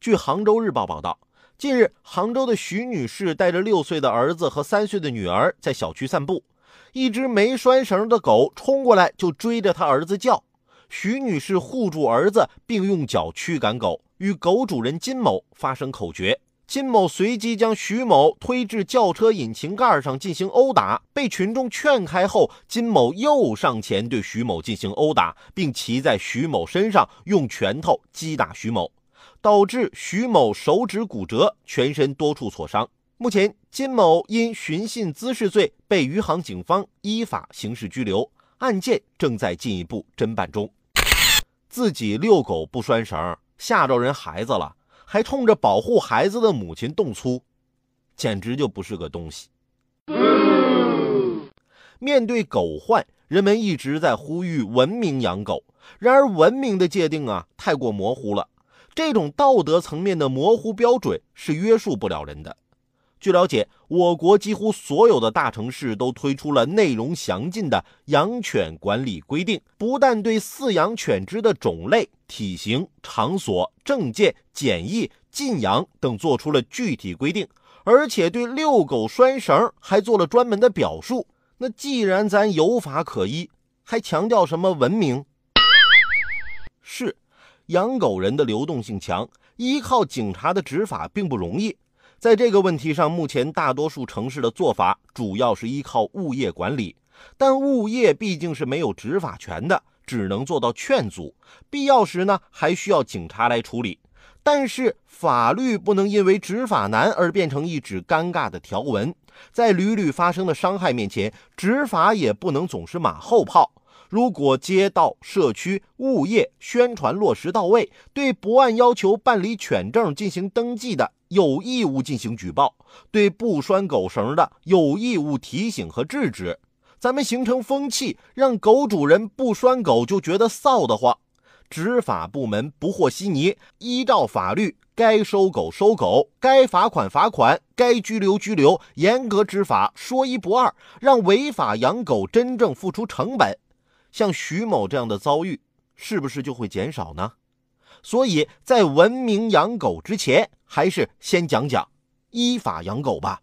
据杭州日报报道，近日杭州的徐女士带着六岁的儿子和三岁的女儿在小区散步，一只没拴绳的狗冲过来就追着她儿子叫。徐女士护住儿子，并用脚驱赶狗，与狗主人金某发生口角。金某随即将徐某推至轿车引擎盖上进行殴打，被群众劝开后，金某又上前对徐某进行殴打，并骑在徐某身上用拳头击打徐某。导致徐某手指骨折，全身多处挫伤。目前，金某因寻衅滋事罪被余杭警方依法刑事拘留，案件正在进一步侦办中。自己遛狗不拴绳，吓着人孩子了，还冲着保护孩子的母亲动粗，简直就不是个东西。面对狗患，人们一直在呼吁文明养狗，然而文明的界定啊，太过模糊了。这种道德层面的模糊标准是约束不了人的。据了解，我国几乎所有的大城市都推出了内容详尽的养犬管理规定，不但对饲养犬只的种类、体型、场所、证件、检疫、禁养等做出了具体规定，而且对遛狗拴绳还做了专门的表述。那既然咱有法可依，还强调什么文明？是。养狗人的流动性强，依靠警察的执法并不容易。在这个问题上，目前大多数城市的做法主要是依靠物业管理，但物业毕竟是没有执法权的，只能做到劝阻，必要时呢还需要警察来处理。但是法律不能因为执法难而变成一纸尴尬的条文，在屡屡发生的伤害面前，执法也不能总是马后炮。如果街道、社区、物业宣传落实到位，对不按要求办理犬证进行登记的，有义务进行举报；对不拴狗绳的，有义务提醒和制止。咱们形成风气，让狗主人不拴狗就觉得臊得慌。执法部门不和稀泥，依照法律，该收狗收狗，该罚款罚款，该拘留拘留，严格执法，说一不二，让违法养狗真正付出成本。像徐某这样的遭遇，是不是就会减少呢？所以在文明养狗之前，还是先讲讲依法养狗吧。